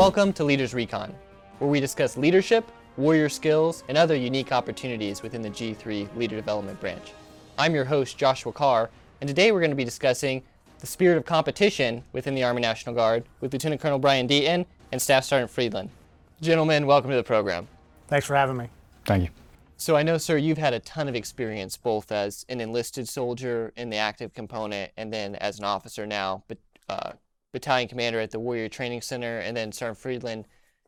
Welcome to Leaders Recon, where we discuss leadership, warrior skills, and other unique opportunities within the G3 Leader Development Branch. I'm your host, Joshua Carr, and today we're going to be discussing the spirit of competition within the Army National Guard with Lieutenant Colonel Brian Deaton and Staff Sergeant Friedlein. Gentlemen, welcome to the program. Thanks for having me. Thank you. So I know, sir, you've had a ton of experience both as an enlisted soldier in the active component and then as an officer now, but uh, battalion commander at the Warrior Training Center, and then Sergeant Friedlein,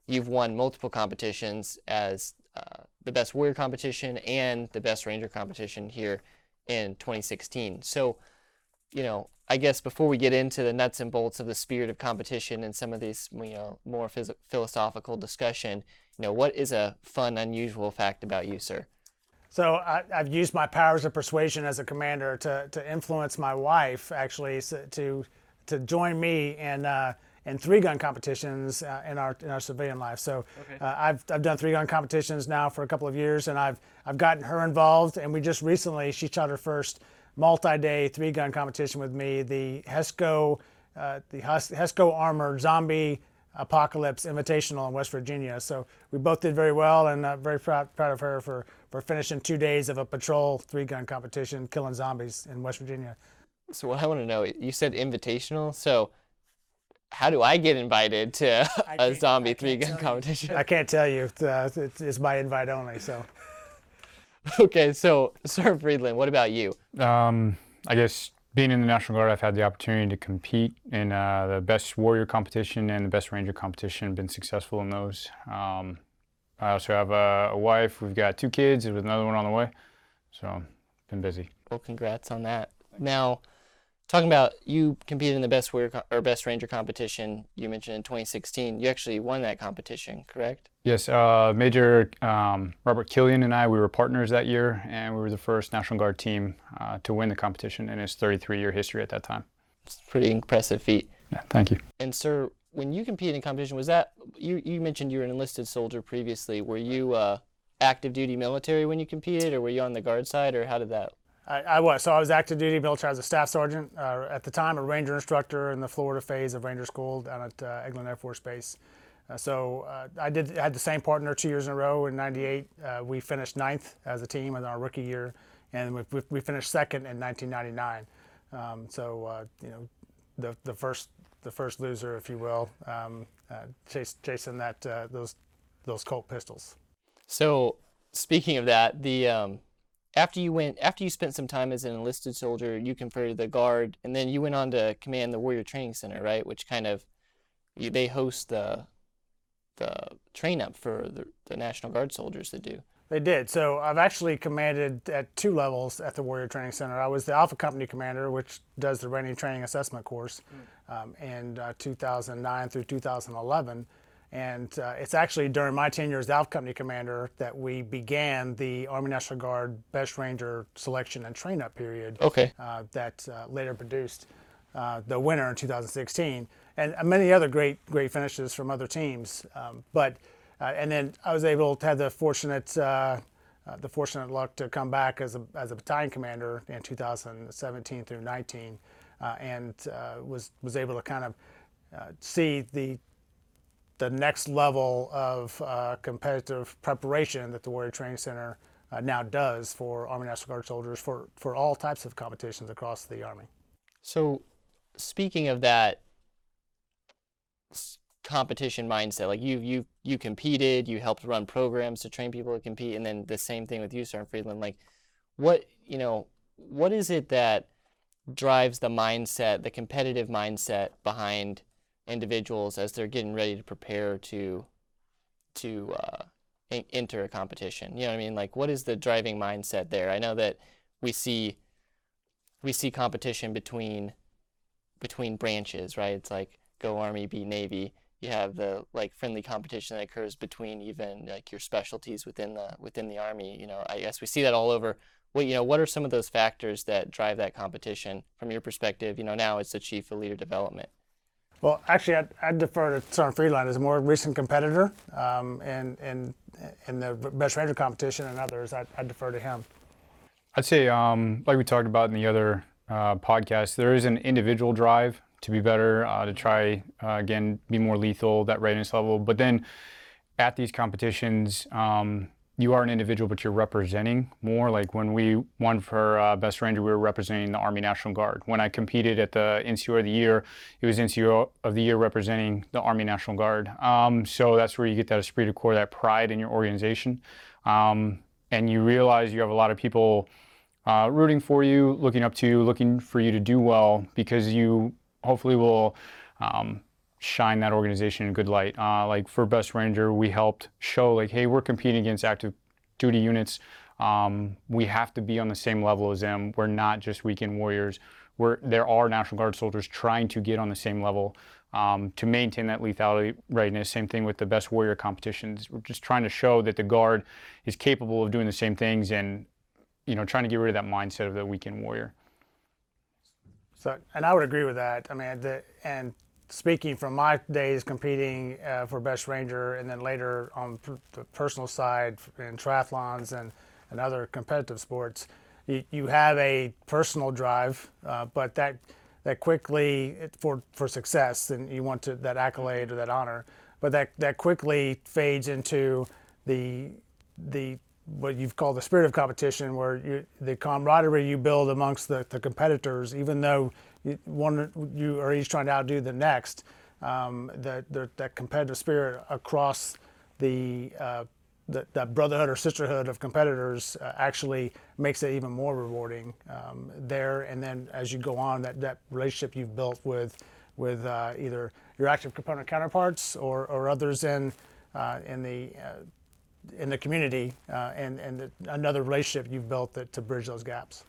you've won multiple competitions as uh, the best warrior competition and the best ranger competition here in 2016. So, you know, I guess before we get into the nuts and bolts of the spirit of competition and some of these, you know, more phys- philosophical discussion, you know, what is a fun, unusual fact about you, sir? So I, have used my powers of persuasion as a commander to, to influence my wife actually to to join me in uh, in three gun competitions uh, in our in our civilian life. So okay. uh, I've I've done three gun competitions now for a couple of years, and I've I've gotten her involved. And we just recently she shot her first multi-day three gun competition with me, the HESCO uh, the HESCO Armored Zombie Apocalypse Invitational in West Virginia. So we both did very well, and uh, very proud, proud of her for, for finishing two days of a patrol three gun competition, killing zombies in West Virginia. So what I want to know, you said invitational. So how do I get invited to a zombie three gun competition? I can't tell you. It's, uh, it's, it's by invite only. So. okay, so Sir Friedlein, what about you? Um, I guess being in the National Guard, I've had the opportunity to compete in uh, the best warrior competition and the best ranger competition. Been successful in those. Um, I also have a, a, wife. We've got two kids with another one on the way. So been busy. Well, congrats on that. Now, talking about you competed in the best warrior or best ranger competition you mentioned in 2016. You actually won that competition, correct? Yes, uh, Major um, Robert Killian and I, we were partners that year, and we were the first National Guard team uh, to win the competition in its 33-year history at that time. It's a pretty impressive feat. Yeah, thank you. And sir, when you competed in competition, was that you? You mentioned you were an enlisted soldier previously. Were you uh, active duty military when you competed, or were you on the guard side, or how did that? I, I was. So I was active duty military as a staff sergeant uh, at the time, a ranger instructor in the Florida phase of Ranger School down at uh, Eglin Air Force Base. Uh, so uh, I did had the same partner two years in a row. In '98, uh, we finished ninth as a team in our rookie year, and we, we finished second in 1999. Um, so uh, you know, the the first the first loser, if you will, um, chase, chasing that those those Colt pistols. So speaking of that, the um, after you went after you spent some time as an enlisted soldier, you converted the guard, and then you went on to command the Warrior Training Center, right? Which kind of you, they host the the train up for the, the National Guard soldiers to do. They did. So I've actually commanded at two levels at the Warrior Training Center. I was the Alpha Company commander, which does the Ranger Training Assessment course, mm. um, in uh, 2009 through 2011. And uh, it's actually during my tenure as Alpha Company commander that we began the Army National Guard Best Ranger selection and train up period. Okay. Uh, that uh, later produced uh, the winner in 2016 and many other great great finishes from other teams. Um, but uh, and then I was able to have the fortunate uh, uh, the fortunate luck to come back as a as a battalion commander in 2017 through 19, uh, and uh, was was able to kind of uh, see the the next level of uh, competitive preparation that the Warrior Training Center uh, now does for Army National Guard soldiers for for all types of competitions across the Army. So, speaking of that competition mindset. Like you you you competed, you helped run programs to train people to compete, and then the same thing with you, Sergeant Friedlein. Like, what you know, what is it that drives the mindset, the competitive mindset behind individuals as they're getting ready to prepare to to uh, enter a competition? You know what I mean? Like, what is the driving mindset there? I know that we see we see competition between between branches, right? It's like go Army, be Navy. You have the like friendly competition that occurs between even like your specialties within the within the Army. You know, I guess we see that all over. What you know, what are some of those factors that drive that competition from your perspective? You know, now as the chief of leader development. Well, actually, I'd, I'd defer to Sergeant Friedlein as a more recent competitor, um, and in, in the best ranger competition and others. I'd, I'd defer to him. I'd say, um, like we talked about in the other uh, podcast, there is an individual drive to be better, uh, to try uh, again be more lethal that readiness level. But then at these competitions, um, you are an individual, but you're representing more. Like when we won for uh, Best Ranger, we were representing the Army National Guard. When I competed at the NCO of the Year, it was NCO of the Year representing the Army National Guard. Um, so that's where you get that esprit de corps, that pride in your organization. Um, and you realize you have a lot of people uh, rooting for you, looking up to you, looking for you to do well because you hopefully will um, shine that organization in good light. Uh, like for Best Ranger, we helped show like, hey, we're competing against active duty units. Um, we have to be on the same level as them. We're not just weekend warriors. We're, there are National Guard soldiers trying to get on the same level um, to maintain that lethality readiness. Same thing with the Best Warrior competitions. We're just trying to show that the Guard is capable of doing the same things and, you know, trying to get rid of that mindset of the weekend warrior. So, and I would agree with that. I mean, the, and speaking from my days competing uh, for Best Ranger and then later on the personal side in triathlons and, and other competitive sports, you, you have a personal drive, uh, but that that quickly for for success and you want to that accolade or that honor, but that that quickly fades into the the what you've called the spirit of competition, where you, the camaraderie you build amongst the, the competitors, even though one you are each trying to outdo the next. Um, that that competitive spirit across the, uh, the that brotherhood or sisterhood of competitors uh, actually makes it even more rewarding um, there. And then as you go on, that that relationship you've built with with uh, either your active component counterparts or, or others in uh, in the uh, in the community uh, and and another relationship you've built that, to bridge those gaps.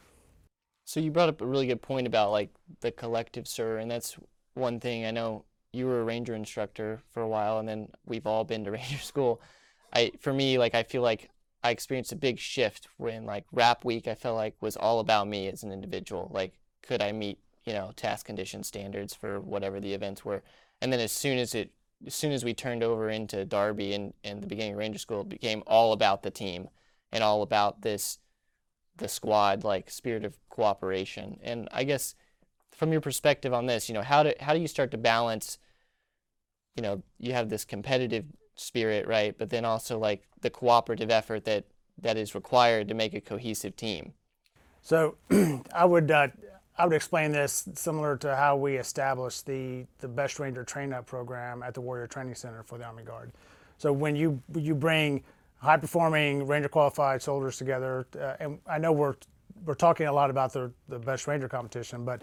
So you brought up a really good point about like the collective sir, and that's one thing I know you were a ranger instructor for a while, and then we've all been to ranger school. I for me like I feel like I experienced a big shift when like rap week I felt like was all about me as an individual. Like could I meet you know task condition standards for whatever the events were, and then as soon as it as soon as we turned over into Darby and, and the beginning of Ranger School, it became all about the team and all about this the squad like spirit of cooperation. And I guess from your perspective on this, you know, how do how do you start to balance you know, you have this competitive spirit, right? But then also like the cooperative effort that that is required to make a cohesive team. So I would uh, I would explain this similar to how we established the the Best Ranger Train Up program at the Warrior Training Center for the Army Guard. So when you you bring high performing Ranger qualified soldiers together. Uh, and I know we're we're talking a lot about the the best Ranger competition, but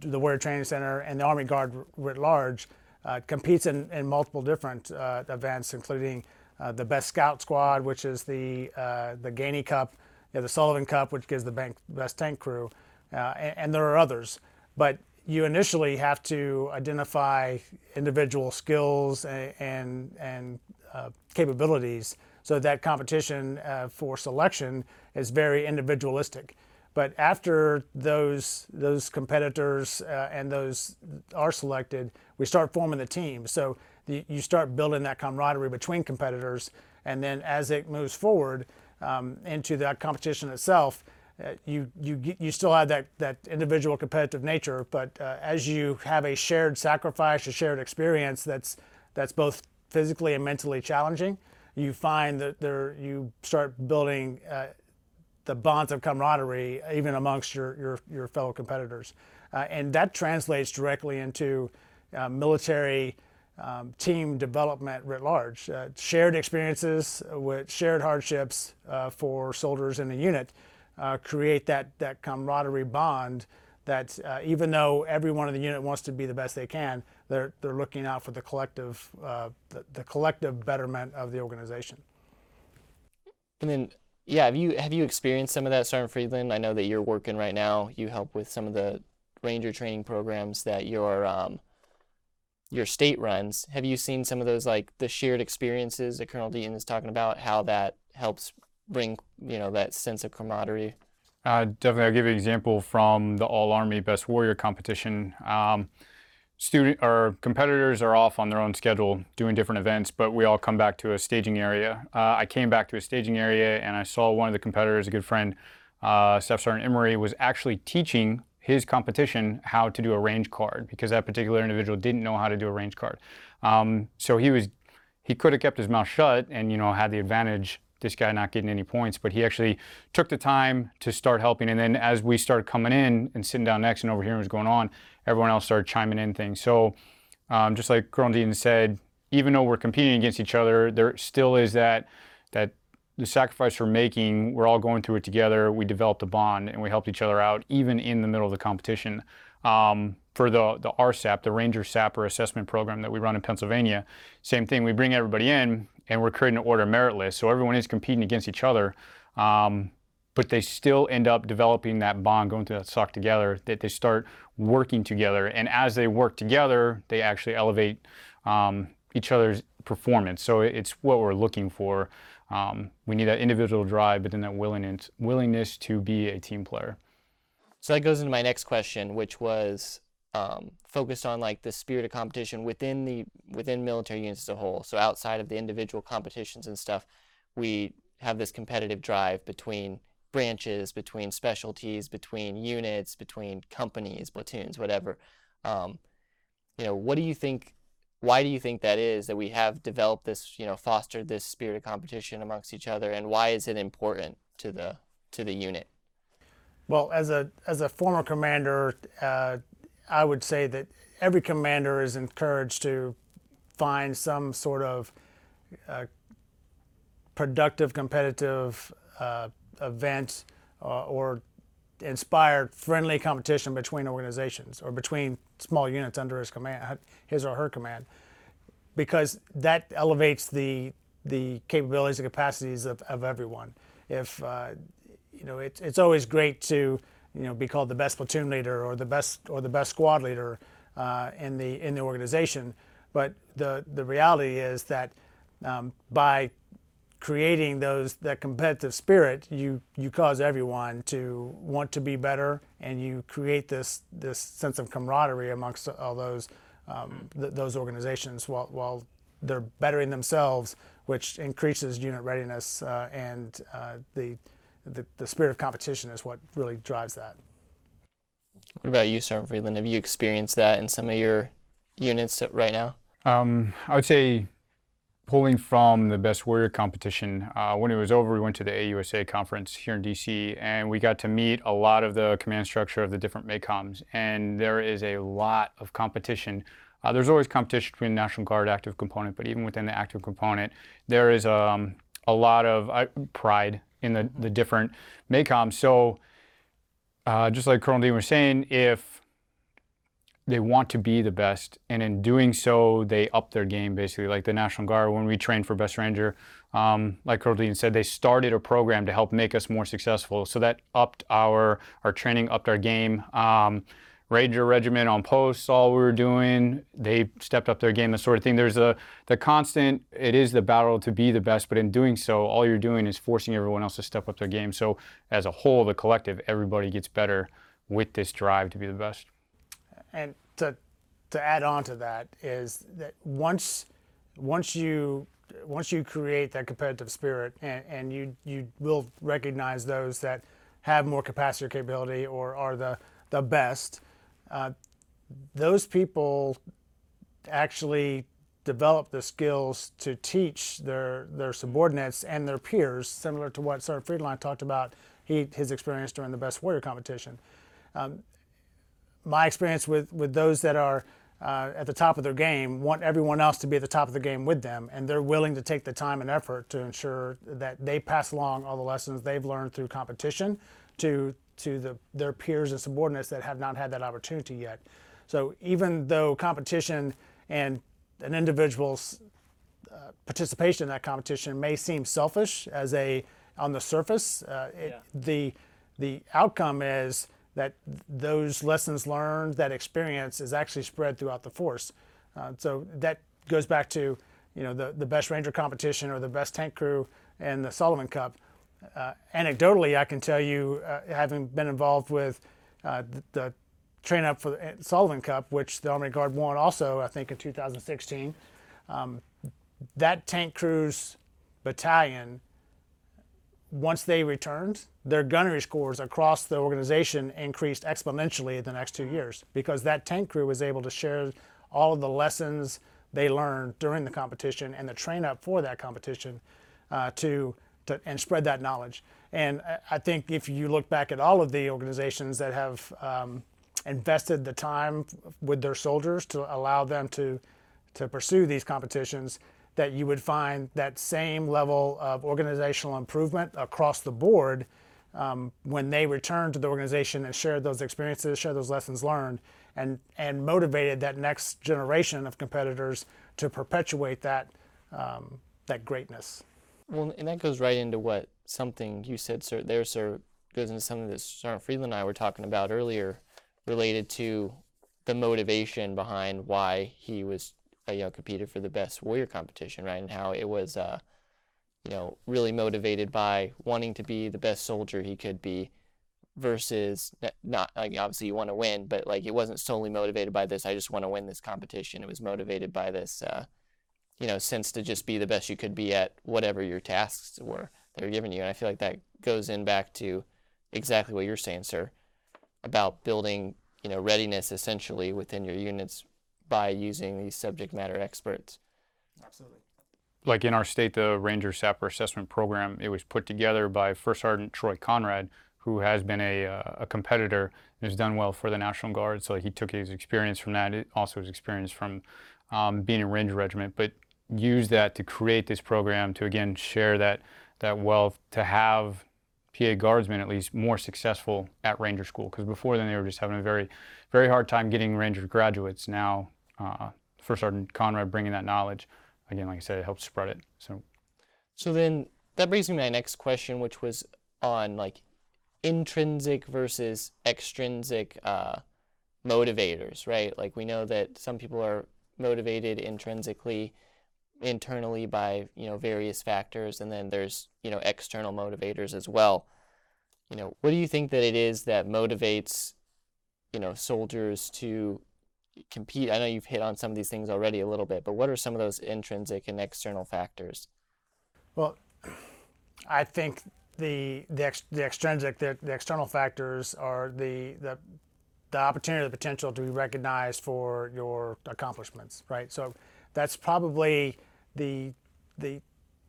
the Warrior Training Center and the Army Guard writ large uh, competes in, in multiple different uh, events, including uh, the Best Scout Squad, which is the uh, the Gainey Cup, you know, the Sullivan Cup, which gives the bank, best tank crew, uh, and, and there are others. But you initially have to identify individual skills and and, and uh, capabilities so that competition uh, for selection is very individualistic. But after those those competitors uh, and those are selected, we start forming the team. So the, you start building that camaraderie between competitors, and then as it moves forward um, into that competition itself, uh, you you you still have that that individual competitive nature. But uh, as you have a shared sacrifice, a shared experience that's that's both physically and mentally challenging, you find that there you start building uh, the bonds of camaraderie even amongst your your, your fellow competitors, uh, and that translates directly into uh, military. Um, team development writ large, uh, shared experiences with shared hardships uh, for soldiers in a unit uh, create that that camaraderie bond that even though everyone in the unit wants to be the best they can, they're, they're looking out for the collective, uh, the, the collective betterment of the organization. And then, yeah, have you have you experienced some of that, Sergeant Friedlein? I know that you're working right now. You help with some of the Ranger training programs that your um, your state runs. Have you seen some of those like the shared experiences that Colonel Deaton is talking about? How that helps bring you know that sense of camaraderie. Uh, definitely, I'll give you an example from the All Army Best Warrior competition. Um, student or competitors are off on their own schedule doing different events, but we all come back to a staging area. Uh, I came back to a staging area and I saw one of the competitors, a good friend, uh, Staff Sergeant Emery, was actually teaching his competition how to do a range card because that particular individual didn't know how to do a range card. Um, so he was he could have kept his mouth shut and you know had the advantage this guy not getting any points but he actually took the time to start helping. And then as we started coming in and sitting down next and overhearing what's going on everyone else started chiming in things. So um, just like Dean said even though we're competing against each other there still is that that the sacrifice we're making we're all going through it together. We developed a bond and we helped each other out even in the middle of the competition. Um, for the, the RSAP, the Ranger Sapper Assessment Program that we run in Pennsylvania, same thing. We bring everybody in and we're creating an order merit list. So everyone is competing against each other, um, but they still end up developing that bond, going through that SOC together, that they start working together. And as they work together, they actually elevate um, each other's performance. So it's what we're looking for. Um, we need that individual drive, but then that willingness, willingness to be a team player. So that goes into my next question, which was um, focused on like the spirit of competition within the within military units as a whole. So outside of the individual competitions and stuff, we have this competitive drive between branches, between specialties, between units, between companies, platoons, whatever. Um, you know, what do you think? Why do you think that is that we have developed this, you know, fostered this spirit of competition amongst each other, and why is it important to the to the unit? Well, as a as a former commander, uh, I would say that every commander is encouraged to find some sort of uh, productive, competitive uh, event uh, or inspired friendly competition between organizations or between small units under his command, his or her command, because that elevates the the capabilities and capacities of, of everyone. If uh, you know, it's it's always great to you know, be called the best platoon leader or the best or the best squad leader uh, in the in the organization. But the the reality is that um, by creating those that competitive spirit, you you cause everyone to want to be better, and you create this this sense of camaraderie amongst all those um, th- those organizations while while they're bettering themselves, which increases unit readiness uh, and uh, the the, the spirit of competition is what really drives that. What about you, Sergeant Friedlein? Have you experienced that in some of your units right now? Um, I would say pulling from the Best Warrior competition, uh, when it was over, we went to the AUSA conference here in DC and we got to meet a lot of the command structure of the different MACOMs. And there is a lot of competition. Uh, there's always competition between the National Guard active component, but even within the active component, there is um, a lot of uh, pride in the, the different MACOMs. So, uh, just like Colonel Deaton was saying, if they want to be the best, and in doing so, they up their game basically. Like the National Guard, when we trained for Best Ranger, um, like Colonel Deaton said, they started a program to help make us more successful. So that upped our our training, upped our game. Um, Ranger Regiment on post all we were doing. They stepped up their game, that sort of thing. There's a the constant. It is the battle to be the best, but in doing so, all you're doing is forcing everyone else to step up their game. So as a whole, the collective, everybody gets better with this drive to be the best. And to to add on to that is that once once you once you create that competitive spirit and, and you you will recognize those that have more capacity or capability or are the the best uh, those people actually develop the skills to teach their their subordinates and their peers, similar to what Sergeant Friedlein talked about he, his experience during the Best Warrior competition. Um, my experience with, with those that are uh, at the top of their game want everyone else to be at the top of the game with them, and they're willing to take the time and effort to ensure that they pass along all the lessons they've learned through competition to to the, their peers and subordinates that have not had that opportunity yet. So even though competition and an individual's uh, participation in that competition may seem selfish as a on the surface, uh, it, yeah. the the outcome is that those lessons learned, that experience is actually spread throughout the force. Uh, so that goes back to you know the, the best ranger competition or the best tank crew and the Sullivan Cup uh, anecdotally, I can tell you, uh, having been involved with uh, the, the, train up for the Sullivan Cup, which the Army Guard won also, I think, in 2016, um, that tank crews battalion once they returned, their gunnery scores across the organization increased exponentially in the next two years because that tank crew was able to share all of the lessons they learned during the competition and the train up for that competition uh, to, to and spread that knowledge. And I think if you look back at all of the organizations that have um, invested the time with their soldiers to allow them to to pursue these competitions, that you would find that same level of organizational improvement across the board um, when they returned to the organization and shared those experiences, shared those lessons learned, and, and motivated that next generation of competitors to perpetuate that, um, that greatness. Well, and that goes right into what something you said, sir, there, sir, goes into something that Sergeant Friedlein and I were talking about earlier related to the motivation behind why he was uh, you know competed for the best warrior competition, right? And how it was, uh, you know, really motivated by wanting to be the best soldier he could be, versus not like obviously you want to win, but like it wasn't solely motivated by this. I just want to win this competition. It was motivated by this, uh, you know, sense to just be the best you could be at whatever your tasks were that were given you. And I feel like that goes in back to exactly what you're saying, sir, about building, you know, readiness essentially within your units by using these subject matter experts. Absolutely. Like in our state, the Ranger Sapper Assessment Program, it was put together by First Sergeant Troy Conrad, who has been a, uh, a competitor and has done well for the National Guard. So he took his experience from that, also his experience from um, being in Ranger Regiment, but used that to create this program to again share that that wealth to have PA guardsmen at least more successful at Ranger School because before then they were just having a very very hard time getting Ranger graduates. Now uh, First Sergeant Conrad bringing that knowledge. Again, like I said, it helps spread it. So, so then that brings me to my next question, which was on like intrinsic versus extrinsic uh, motivators, right? Like we know that some people are motivated intrinsically, internally by you know various factors, and then there's you know external motivators as well. You know, what do you think that it is that motivates you know soldiers to compete? I know you've hit on some of these things already a little bit, but what are some of those intrinsic and external factors? Well, I think the the, ex, the extrinsic, the, the, external factors are the, the the opportunity, the potential to be recognized for your accomplishments, right? So that's probably the the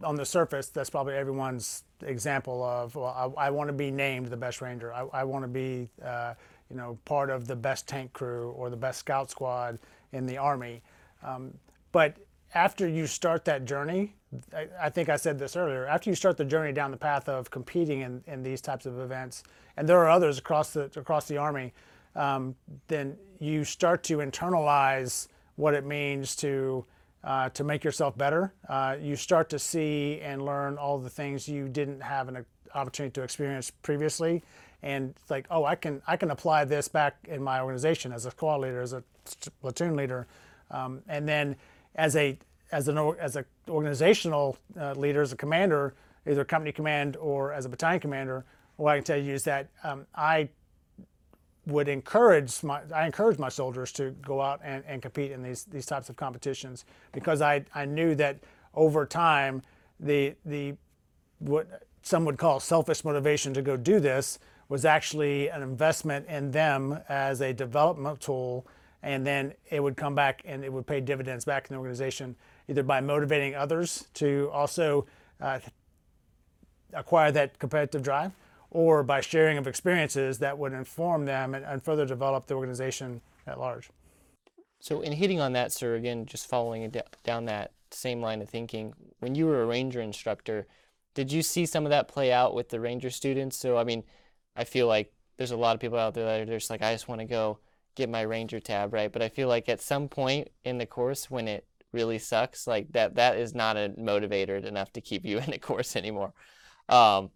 on the surface, that's probably everyone's example of, well, I, I want to be named the best ranger. I, I want to be, uh, you know, part of the best tank crew or the best scout squad in the Army. Um, but after you start that journey, I, I, think I said this earlier, after you start the journey down the path of competing in, in these types of events, and there are others across the, across the Army, um, then you start to internalize what it means to, uh, to make yourself better. Uh, you start to see and learn all the things you didn't have an opportunity to experience previously and it's like, oh, I can I can apply this back in my organization as a squad leader, as a platoon leader, um, and then as a as an as an organizational uh, leader, as a commander, either company command or as a battalion commander, what I can tell you is that um, I would encourage my I encourage my soldiers to go out and, and compete in these these types of competitions because I I knew that over time the the what some would call selfish motivation to go do this was actually an investment in them as a development tool, and then it would come back and it would pay dividends back in the organization, either by motivating others to also uh, acquire that competitive drive, or by sharing of experiences that would inform them and, and further develop the organization at large. So, in hitting on that, sir, again, just following down that same line of thinking, when you were a ranger instructor, did you see some of that play out with the ranger students? So, I mean, I feel like there's a lot of people out there that are just like, I just want to go get my Ranger tab, right? But I feel like at some point in the course when it really sucks, like that that is not a motivator enough to keep you in a course anymore. Um,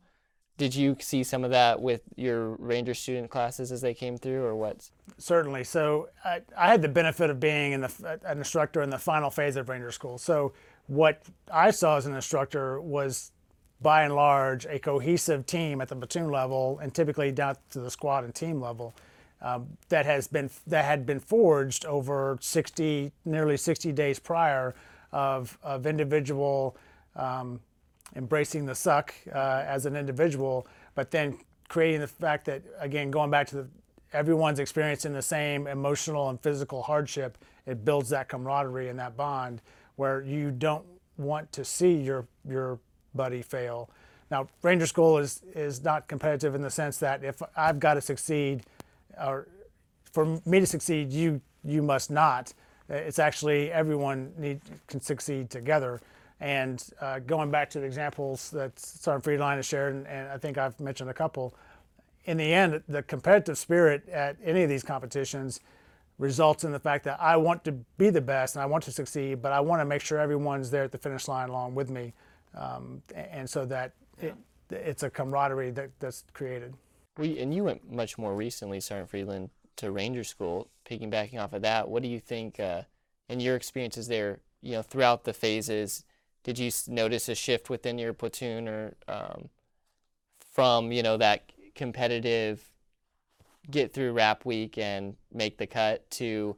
did you see some of that with your Ranger student classes as they came through, or what? Certainly. So I, I had the benefit of being in the, an instructor in the final phase of Ranger School. So what I saw as an instructor was by and large, a cohesive team at the platoon level and typically down to the squad and team level um, that has been that had been forged over 60, nearly 60 days prior of, of individual um, embracing the suck uh, as an individual, but then creating the fact that again going back to the everyone's experiencing the same emotional and physical hardship. It builds that camaraderie and that bond where you don't want to see your your buddy fail. Now, Ranger School is is not competitive in the sense that if I've got to succeed, or for me to succeed, you you must not. It's actually everyone need can succeed together. And uh, going back to the examples that Sergeant Friedlein has shared, and, and I think I've mentioned a couple, in the end, the competitive spirit at any of these competitions results in the fact that I want to be the best and I want to succeed, but I want to make sure everyone's there at the finish line along with me, um, and so that it, it's a camaraderie that, that's created. We and you went much more recently, Sergeant Friedlein, to Ranger School. Piggybacking off of that, what do you think uh, in your experiences there? You know, throughout the phases, did you notice a shift within your platoon, or um, from you know that competitive get through RAP week and make the cut to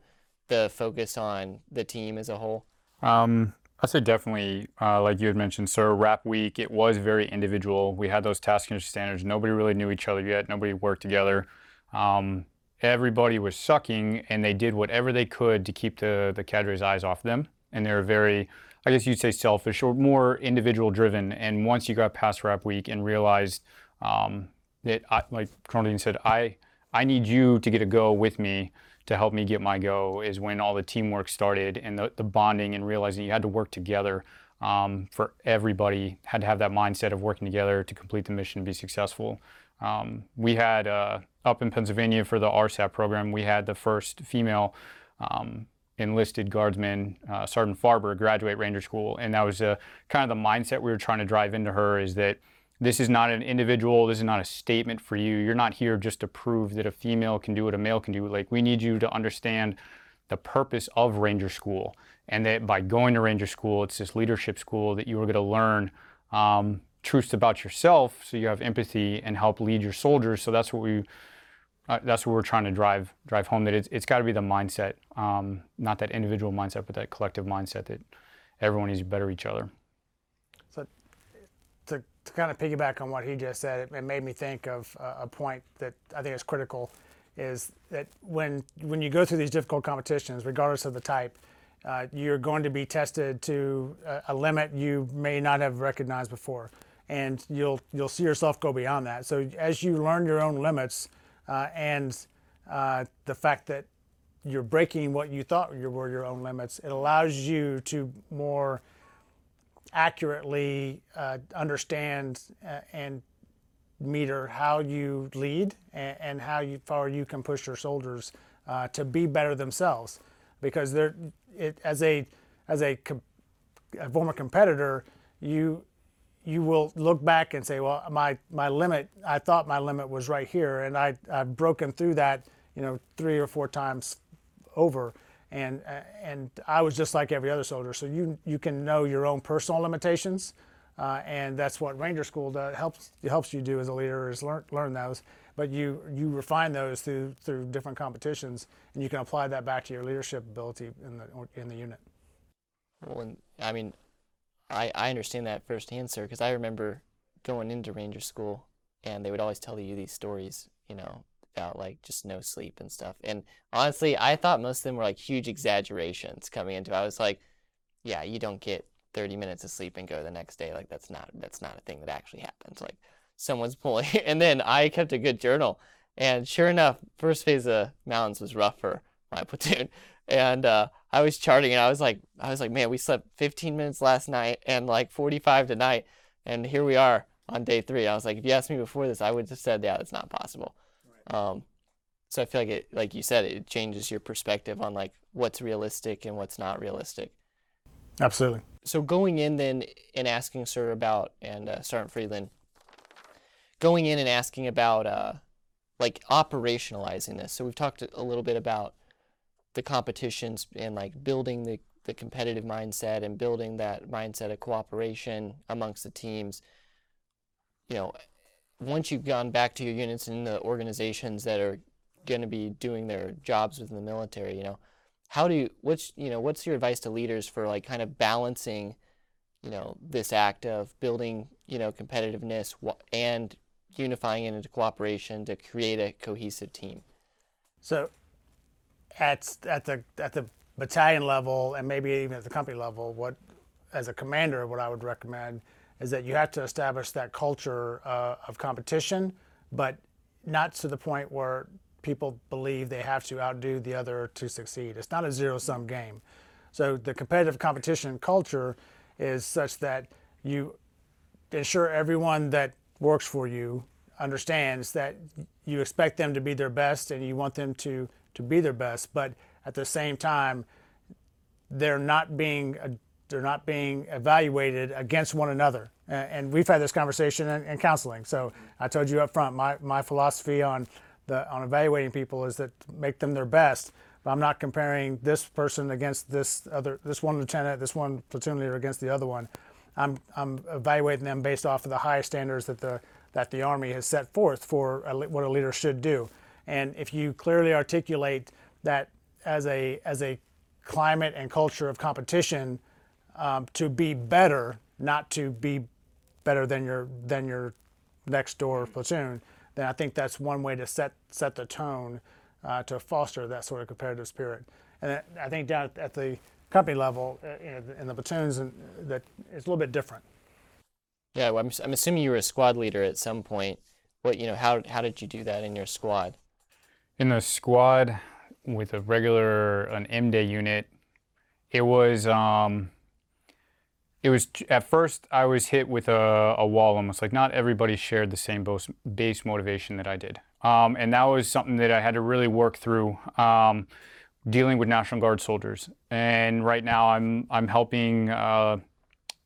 the focus on the team as a whole? Um, I say definitely, uh, like you had mentioned, sir, RAP week, it was very individual. We had those task and standards. Nobody really knew each other yet. Nobody worked together. Um, everybody was sucking, and they did whatever they could to keep the, the cadre's eyes off them. And they were very, I guess you'd say selfish or more individual driven. And once you got past RAP week and realized um, that, I, like Dean said, I, I need you to get a go with me to help me get my go is when all the teamwork started and the, the bonding and realizing you had to work together um, for everybody had to have that mindset of working together to complete the mission and be successful. Um, we had uh, up in Pennsylvania for the RSAP program, we had the first female um, enlisted guardsman, uh, Sergeant Farber, graduate Ranger School, and that was uh, kind of the mindset we were trying to drive into her is that this is not an individual this is not a statement for you. You're not here just to prove that a female can do what a male can do. Like we need you to understand the purpose of ranger school and that by going to ranger school it's this leadership school that you are going to learn um, truths about yourself so you have empathy and help lead your soldiers. So that's what we uh, that's what we're trying to drive drive home that it's, it's got to be the mindset um, not that individual mindset but that collective mindset that everyone needs to better each other So, to, to kind of piggyback on what he just said, it, it made me think of a, a point that I think is critical is that when when you go through these difficult competitions, regardless of the type, uh, you're going to be tested to a, a, limit you may not have recognized before, and you'll you'll see yourself go beyond that. So as you learn your own limits uh, and uh, the fact that you're breaking what you thought were your own limits, it allows you to more accurately uh, understand uh, and meter how you lead and, how you, far you can push your soldiers uh, to be better themselves. Because they're, it, as a as a, a, former competitor, you you will look back and say, well, my my limit, I thought my limit was right here, and I I've broken through that, you know, three or four times over and uh, and I was just like every other soldier. So you you can know your own personal limitations, uh, and that's what Ranger School does, helps helps you do as a leader is learn learn those. But you you refine those through through different competitions, and you can apply that back to your leadership ability in the in the unit. Well, I mean, I I understand that firsthand, sir, because I remember going into Ranger School, and they would always tell you these stories, you know, about like just no sleep and stuff. And honestly, I thought most of them were like huge exaggerations coming into it. I was like, yeah, you don't get 30 minutes of sleep and go the next day. Like that's not that's not a thing that actually happens. Like someone's pulling and then I kept a good journal. And sure enough, first phase of mountains was rough for my platoon. And uh, I was charting and I was like I was like, man, we slept 15 minutes last night and like 45 tonight. And here we are on day three. I was like, if you asked me before this, I would have said, yeah, that's not possible. Um, so I feel like it, like you said, it changes your perspective on like what's realistic and what's not realistic. Absolutely. So going in then and asking Sir about and uh, Sergeant Friedlein, going in and asking about uh, like operationalizing this. So we've talked a little bit about the competitions and like building the, the competitive mindset and building that mindset of cooperation amongst the teams. You know, once you've gone back to your units and the organizations that are going to be doing their jobs within the military, you know, how do you, what's, you know, what's your advice to leaders for like kind of balancing, you know, this act of building, you know, competitiveness and unifying it into cooperation to create a cohesive team? So, at at the at the battalion level and maybe even at the company level, what as a commander, what I would recommend is that you have to establish that culture uh, of competition, but not to the point where people believe they have to outdo the other to succeed. It's not a zero sum game. So the competitive competition culture is such that you ensure everyone that works for you understands that you expect them to be their best and you want them to to be their best, but at the same time, they're not being uh, they're not being evaluated against one another. And we've had this conversation in, in counseling. So I told you up front, my, my philosophy on the on evaluating people is that make them their best. But I'm not comparing this person against this other this one lieutenant, this one platoon leader against the other one. I'm I'm evaluating them based off of the highest standards that the that the Army has set forth for a, what a leader should do. And if you clearly articulate that as a as a climate and culture of competition um, to be better, not to be better than your than your next door platoon, then I think that's one way to set set the tone uh, to foster that sort of competitive spirit. And I think down at the company level, uh, in the platoons, and that it's a little bit different. Yeah, well, I'm, I'm assuming you were a squad leader at some point. What you know, how how did you do that in your squad? In the squad with a regular an M day unit, it was um, it was at first I was hit with a, a wall almost like not everybody shared the same base, base motivation that I did, um, and that was something that I had to really work through. Um, dealing with National Guard soldiers, and right now I'm I'm helping. Uh,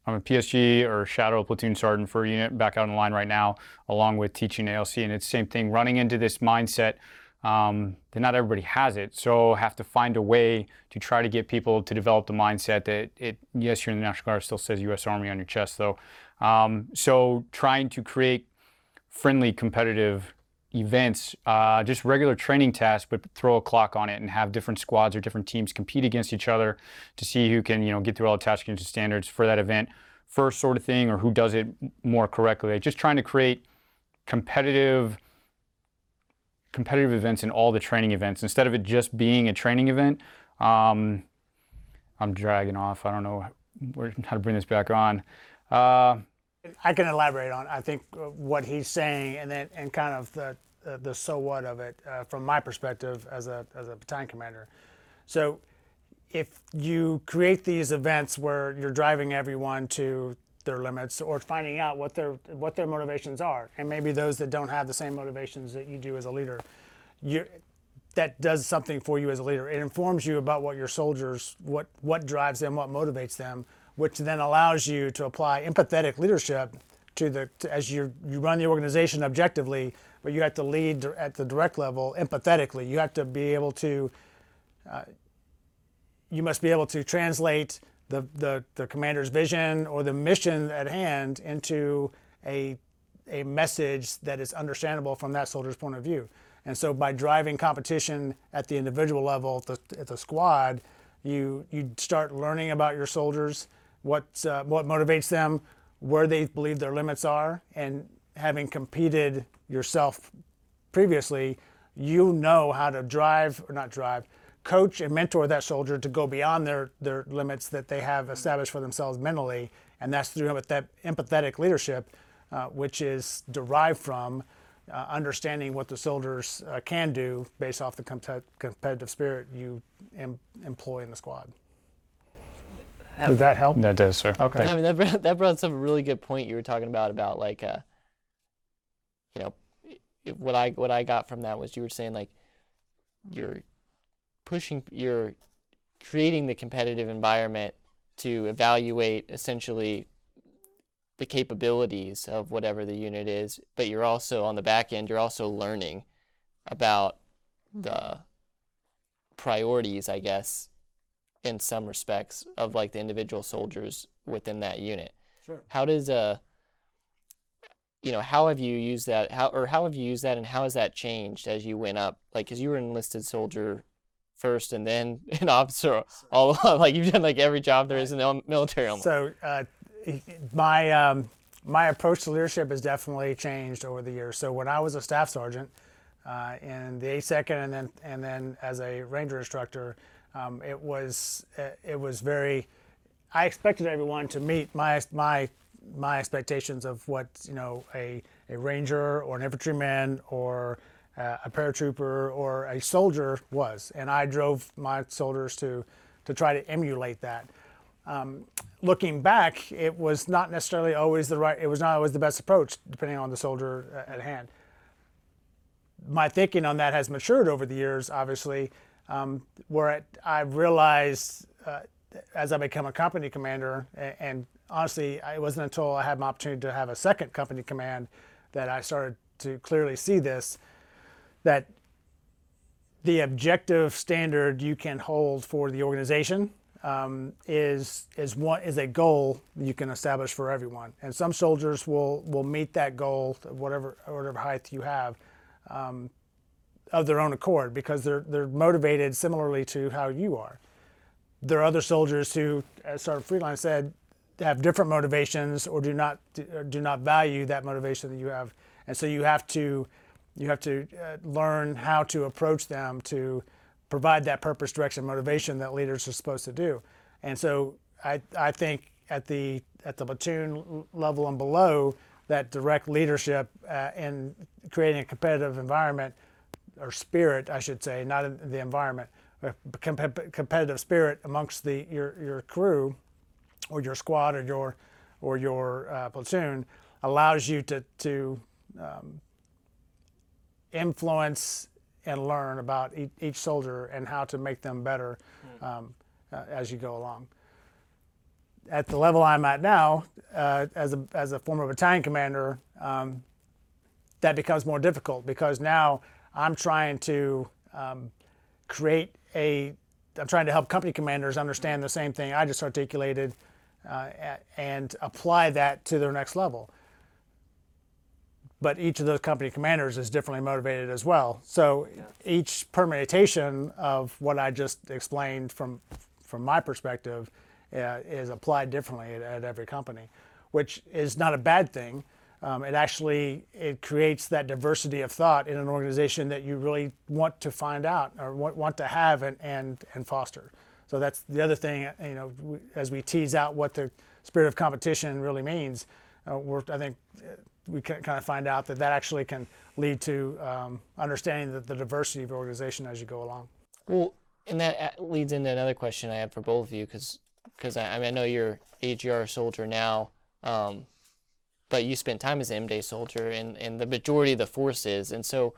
I'm a PSG or Shadow Platoon Sergeant for a unit back out in line right now, along with teaching ALC, and it's the same thing. Running into this mindset um, that not everybody has it. So have to find a way to try to get people to develop the mindset that it, yes, you're in the National Guard, still says U.S. Army on your chest though. Um, so trying to create friendly, competitive events, uh, just regular training tasks, but throw a clock on it and have different squads or different teams compete against each other to see who can, you know, get through all the task standards for that event first sort of thing or who does it more correctly. Just trying to create competitive competitive events and all the training events instead of it just being a training event. Um, I'm dragging off. I don't know how to bring this back on. Uh, I can elaborate on. I think uh, what he's saying, and then and kind of the uh, the so what of it uh, from my perspective as a as a battalion commander. So, if you create these events where you're driving everyone to their limits or finding out what their what their motivations are. And maybe those that don't have the same motivations that you do as a leader you that does something for you as a leader. It informs you about what your soldiers what what drives them what motivates them which then allows you to apply empathetic leadership to the to, as you you run the organization objectively but you have to lead at the direct level empathetically. You have to be able to uh, you must be able to translate the, the, the commander's vision or the mission at hand into a, a message that is understandable from that soldier's point of view. And so by driving competition at the individual level, at the, at the squad, you, you start learning about your soldiers, what, uh, what motivates them, where they believe their limits are, and having competed yourself previously, you know how to drive, or not drive, coach and mentor that soldier to go beyond their, their limits that they have established for themselves mentally. And that's through that empathetic leadership, uh, which is derived from uh, understanding what the soldiers uh, can do based off the com- competitive spirit you em- employ in the squad. Did that help? That does, sir. Okay. I mean, that brought, that brought up a really good point you were talking about about like, uh, you know, what I what I got from that was you were saying like, you're pushing, you're creating the competitive environment to evaluate essentially the capabilities of whatever the unit is, but you're also on the back end, you're also learning about the priorities, I guess, in some respects of like the individual soldiers within that unit. Sure. How does uh you know, how have you used that? How or how have you used that, and how has that changed as you went up? Like, because you were an enlisted soldier first and then an officer all along. Like you've done like every job there is in the military almost. So uh, my um, my approach to leadership has definitely changed over the years. So when I was a staff sergeant uh, in the 82nd, and then and then as a ranger instructor, um, it was it was very. I expected everyone to meet my my my expectations of what you know a a ranger or an infantryman or uh, a paratrooper or a soldier was, and I drove my soldiers to to try to emulate that. Um, looking back, it was not necessarily always the right. It was not always the best approach, depending on the soldier at hand. My thinking on that has matured over the years, obviously, um, where I've realized uh, as I become a company commander, and, and honestly, it wasn't until I had my opportunity to have a second company command that I started to clearly see this that the objective standard you can hold for the organization um, is is one is a goal you can establish for everyone. And some soldiers will will meet that goal, whatever whatever height you have, um, of their own accord because they're they're motivated similarly to how you are. There are other soldiers who, as Sergeant Friedlein said, have different motivations or do not do not value that motivation that you have, and so you have to you have to uh, learn how to approach them to provide that purpose, direction, motivation that leaders are supposed to do. And so I, I think at the at the platoon level and below, that direct leadership uh, in creating a competitive environment or spirit, I should say, not in the environment, a competitive spirit amongst the your your crew or your squad or your or your uh, platoon allows you to to um, influence and learn about each soldier and how to make them better hmm. um, uh, as you go along. At the level I'm at now, uh, as, a, as a former battalion commander, um, that becomes more difficult because now I'm trying to um, create a, I'm trying to help company commanders understand the same thing I just articulated uh, and apply that to their next level but each of those company commanders is differently motivated as well. So yeah. each permutation of what I just explained from from my perspective uh, is applied differently at, at, every company, which is not a bad thing. Um, it actually it creates that diversity of thought in an organization that you really want to find out or want, want to have and, and and foster. So that's the other thing. You know, as we tease out what the spirit of competition really means, uh, we're I think we can kind of find out that that actually can lead to um, understanding the, the diversity of your organization as you go along. Well, and that uh, leads into another question I have for both of you, because because I, I, mean I know you're AGR soldier now, um, but you spent time as an M-Day soldier and, in the majority of the forces, and so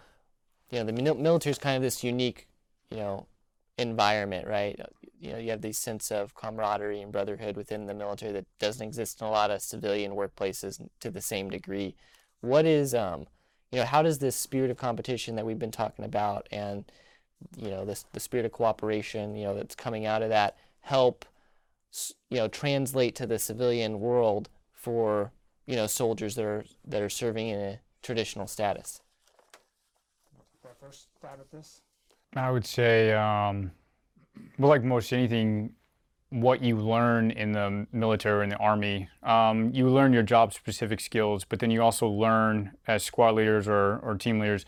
you know the military is kind of this unique, you know, environment, right? You know, you have this sense of camaraderie and brotherhood within the military that doesn't exist in a lot of civilian workplaces to the same degree. What is, um, you know, how does this spirit of competition that we've been talking about and, you know, this the spirit of cooperation, you know, that's coming out of that help, you know, translate to the civilian world for, you know, soldiers that are that are serving in a traditional status? First stab at this. I would say, um, well, like most anything, what you learn in the military or in the army, um, you learn your job specific skills, but then you also learn as squad leaders or, or team leaders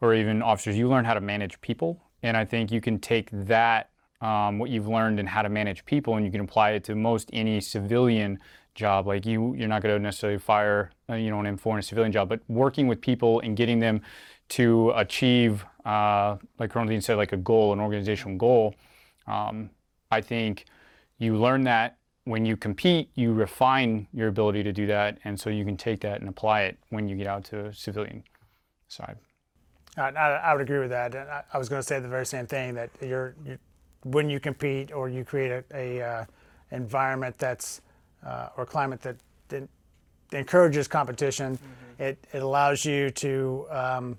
or even officers, you learn how to manage people. And I think you can take that, um, what you've learned in how to manage people, and you can apply it to most any civilian job. Like you, you're not going to necessarily fire, uh, you know, an M4 in a civilian job, but working with people and getting them to achieve, uh, like Ronaldine said, like a goal, an organizational goal. Um, I think you learn that when you compete, you refine your ability to do that, and so you can take that and apply it when you get out to a civilian side. I, I would agree with that. I, I was going to say the very same thing that you're, you're when you compete or you create a, a uh, environment that's uh, or climate that, that encourages competition, mm-hmm. it, it allows you to um,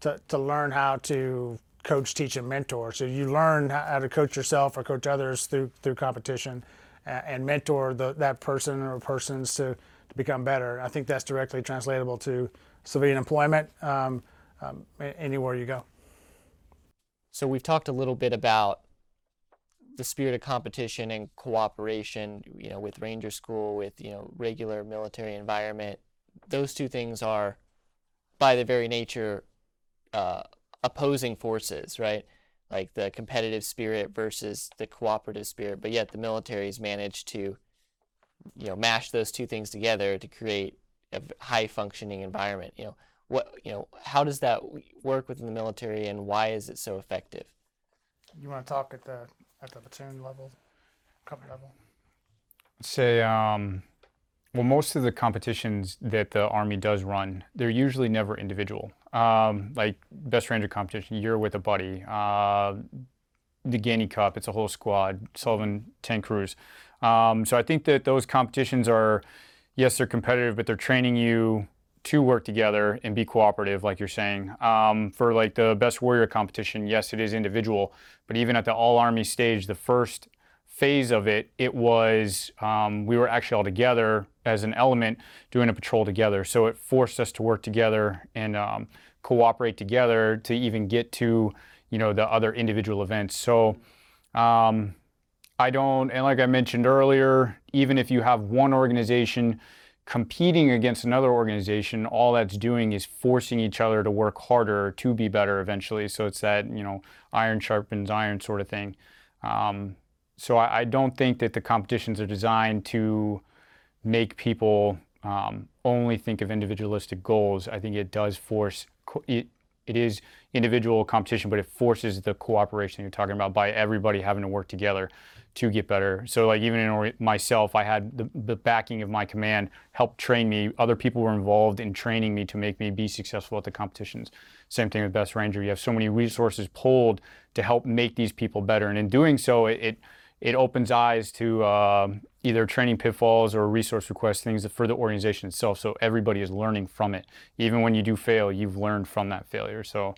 to, to learn how to coach, teach, and mentor. So you learn how to coach yourself or coach others through through competition, and mentor the, that person or persons to, to become better. I think that's directly translatable to civilian employment um, um, anywhere you go. So we've talked a little bit about the spirit of competition and cooperation, you know, with Ranger School, with you know regular military environment, those two things are, by their very nature, uh, opposing forces, right? Like the competitive spirit versus the cooperative spirit, but yet the military's managed to, you know, mash those two things together to create a high functioning environment. You know, what you know, how does that work within the military, and why is it so effective? You want to talk at the at the platoon level, company level? Say, um, well, most of the competitions that the Army does run, they're usually never individual. Um, like Best Ranger competition, you're with a buddy. Uh, the Gainey Cup, it's a whole squad, Sullivan 10 crews. Um, so I think that those competitions are, yes, they're competitive, but they're training you to work together and be cooperative, like you're saying. Um, for like the best warrior competition, yes, it is individual, but even at the all army stage, the first phase of it, it was um, we were actually all together as an element doing a patrol together. So it forced us to work together and um, cooperate together to even get to you know the other individual events. So. Um, I don't, and like I mentioned earlier, even if you have one organization competing against another organization, all that's doing is forcing each other to work harder to be better eventually. So it's that, you know, iron sharpens iron sort of thing. Um, so I, I, don't think that the competitions are designed to make people um, only think of individualistic goals. I think it does force, it, it is individual competition, but it forces the cooperation you're talking about by everybody having to work together to get better. So like even in myself, I had the, the backing of my command help train me. Other people were involved in training me to make me be successful at the competitions. Same thing with Best Ranger. You have so many resources pulled to help make these people better, and in doing so, it it, it opens eyes to uh, either training pitfalls or resource requests, things for the organization itself. So everybody is learning from it. Even when you do fail, you've learned from that failure. So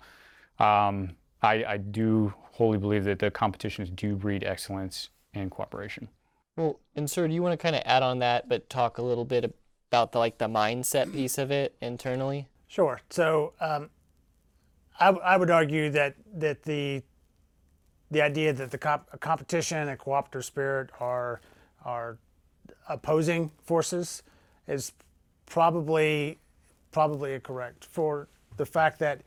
um, I, I do wholly believe that the competitions do breed excellence and cooperation. Well, and sir, do you want to kind of add on that, but talk a little bit about the like the mindset piece of it internally? Sure. So um, I, I would argue that that the the idea that the comp- competition and cooperative spirit are are opposing forces is probably probably correct for the fact that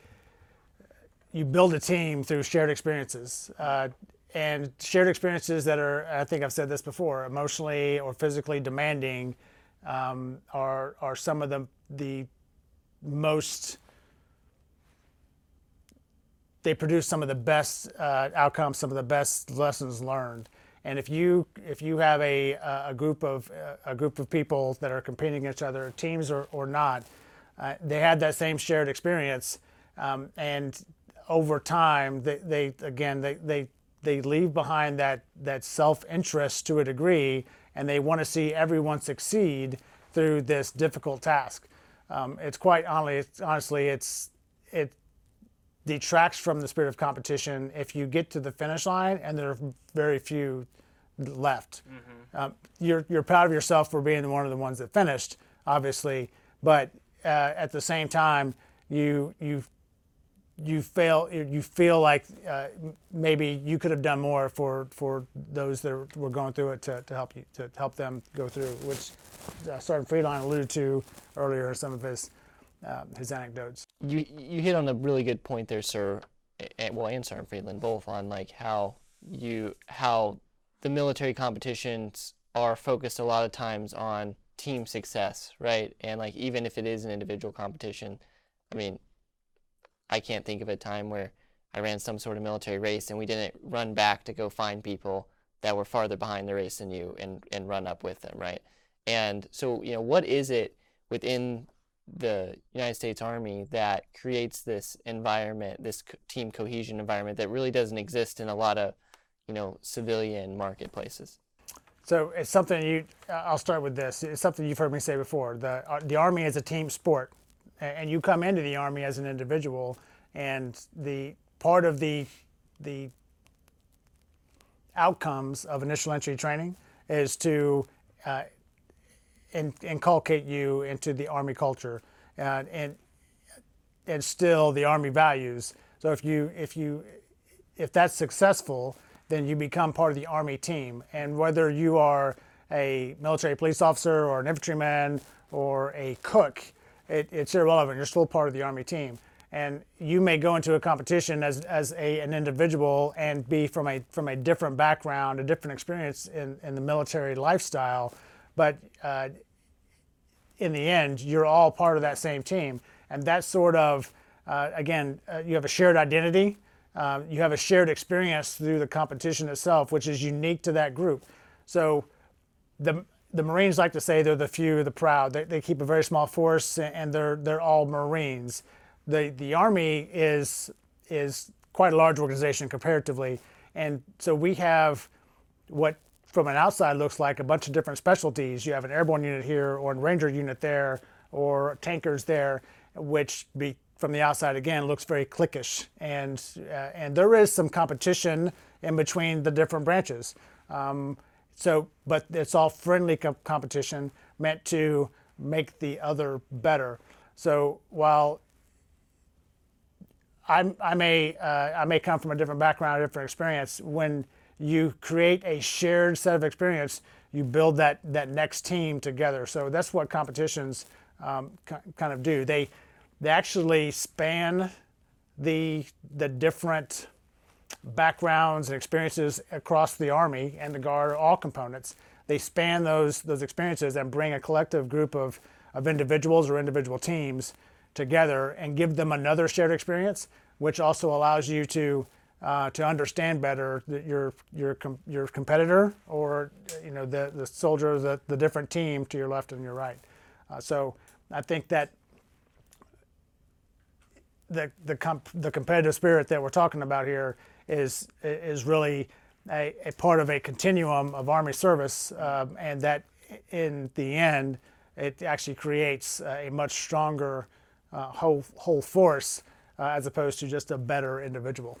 you build a team through shared experiences. Uh, and shared experiences that are, I think I've said this before, emotionally or physically demanding um, are, are some of the, the most, they produce some of the best uh, outcomes, some of the best lessons learned. And if you if you have a, a group of a group of people that are competing against each other, teams or, or not, uh, they had that same shared experience, um, and over time, they, they again they, they they leave behind that, that self interest to a degree and they want to see everyone succeed through this difficult task. Um, it's quite honestly, honestly, it's, it detracts from the spirit of competition if you get to the finish line and there are very few left. Mm-hmm. Um, you're, you're proud of yourself for being one of the ones that finished, obviously, but uh, at the same time, you, you you feel you feel like uh, maybe you could have done more for for those that were going through it to, to help you to help them go through, which uh, Sergeant Friedlein alluded to earlier in some of his uh, his anecdotes. You you hit on a really good point there, sir. Well, and Sergeant Friedlein both on like how you how the military competitions are focused a lot of times on team success, right? And like even if it is an individual competition, I mean I can't think of a time where I ran some sort of military race and we didn't run back to go find people that were farther behind the race than you and, and run up with them, right? And so, you know, what is it within the United States Army that creates this environment, this co- team cohesion environment that really doesn't exist in a lot of, you know, civilian marketplaces? So it's something you. I'll start with this. It's something you've heard me say before. The uh, the Army is a team sport and you come into the army as an individual, and the part of the the outcomes of initial entry training is to uh, in, inculcate you into the army culture and, and instill the army values. So if you if you if that's successful, then you become part of the Army team. And whether you are a military police officer or an infantryman or a cook, it, it's irrelevant. You're still part of the Army team. And you may go into a competition as, as a, an individual and be from a, from a different background, a different experience in, in the military lifestyle. But uh, in the end, you're all part of that same team. And that sort of, uh, again, uh, you have a shared identity. Um, you have a shared experience through the competition itself, which is unique to that group. So the, the Marines like to say they're the few, the proud. They, they keep a very small force and they're, they're all Marines. The, the Army is, is quite a large organization comparatively. And so we have what from an outside looks like a bunch of different specialties. You have an airborne unit here or a ranger unit there or tankers there, which be, from the outside again looks very cliquish. And, uh, and there is some competition in between the different branches. Um, so, but it's all friendly co- competition meant to make the other better. So while I'm, I may uh, I may come from a different background, a different experience. When you create a shared set of experience, you build that that next team together. So that's what competitions um, kind of do. They they actually span the the different backgrounds and experiences across the Army and the Guard, all components. They span those those experiences and bring a collective group of, of individuals or individual teams together and give them another shared experience, which also allows you to uh, to understand better your your your competitor or you know the the soldier the the different team to your left and your right. Uh, so I think that the the comp- the competitive spirit that we're talking about here is is really a, a part of a continuum of Army service, um, and that in the end, it actually creates a much stronger uh, whole whole force uh, as opposed to just a better individual.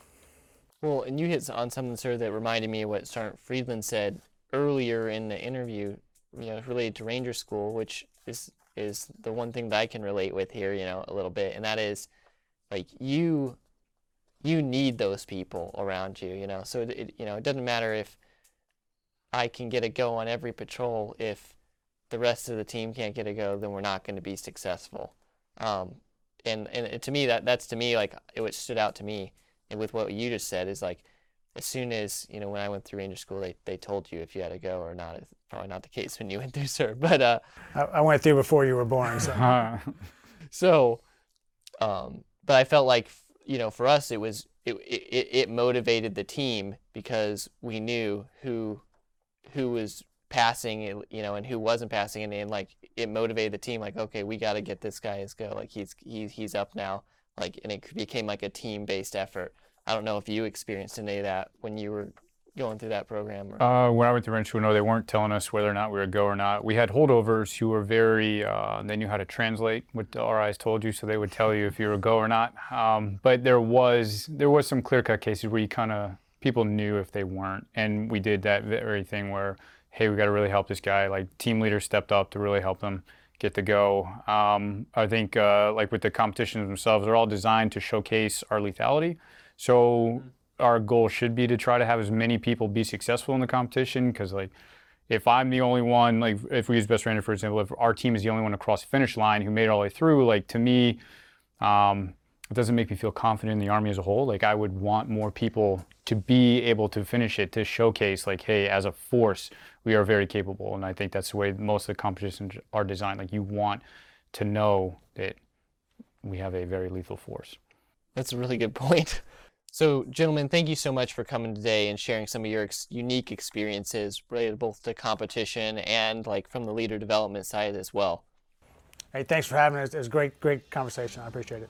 Well, and you hit on something, sir, that reminded me of what Sergeant Friedlein said earlier in the interview, you know, related to Ranger School, which is is the one thing that I can relate with here, you know, a little bit, and that is like you you need those people around you, you know. So it, you know, it doesn't matter if I can get a go on every patrol if the rest of the team can't get a go, then we're not going to be successful. Um, and and to me that that's to me like it what stood out to me with what you just said is like as soon as you know when I went through Ranger School, they, they told you if you had to go or not. It's probably not the case when you went through, sir. But uh, I, I went through before you were born. So, so um, but I felt like you know for us it was it, it it motivated the team because we knew who who was passing, you know, and who wasn't passing, and, and like it motivated the team. Like, okay, we got to get this guy his go. Like he's he's he's up now. Like, and it became like a team-based effort. I don't know if you experienced any of that when you were going through that program. Or... Uh, when I went to Ranger School, no, they weren't telling us whether or not we were go or not. We had holdovers who were very, uh, they knew how to translate what the RIs told you, so they would tell you if you were go or not. Um, but there was there was some clear-cut cases where you kind of people knew if they weren't, and we did that very thing where hey, we got to really help this guy. Like team leaders stepped up to really help them get to go. Um, I think uh, like with the competitions themselves, they're all designed to showcase our lethality. So mm-hmm. our goal should be to try to have as many people be successful in the competition because like if I'm the only one, like if we use Best Ranger for example, if our team is the only one across the finish line who made it all the way through, like to me, um, it doesn't make me feel confident in the army as a whole. Like I would want more people to be able to finish it to showcase like, hey, as a force, we are very capable. And I think that's the way most of the competitions are designed. Like you want to know that we have a very lethal force. That's a really good point. So, gentlemen, thank you so much for coming today and sharing some of your ex- unique experiences related both to competition and like from the leader development side as well. Hey, thanks for having us. It was great, great conversation. I appreciate it.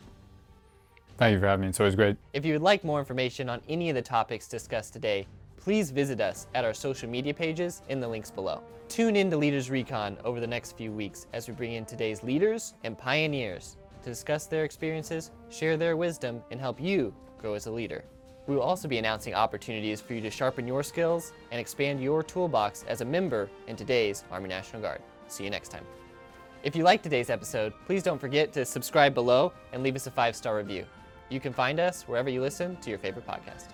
Thank you for having me. It's always great. If you would like more information on any of the topics discussed today, please visit us at our social media pages in the links below. Tune in to Leaders Recon over the next few weeks as we bring in today's leaders and pioneers to discuss their experiences, share their wisdom, and help you grow as a leader. We will also be announcing opportunities for you to sharpen your skills and expand your toolbox as a member in today's Army National Guard. See you next time. If you liked today's episode, please don't forget to subscribe below and leave us a five star review. You can find us wherever you listen to your favorite podcast.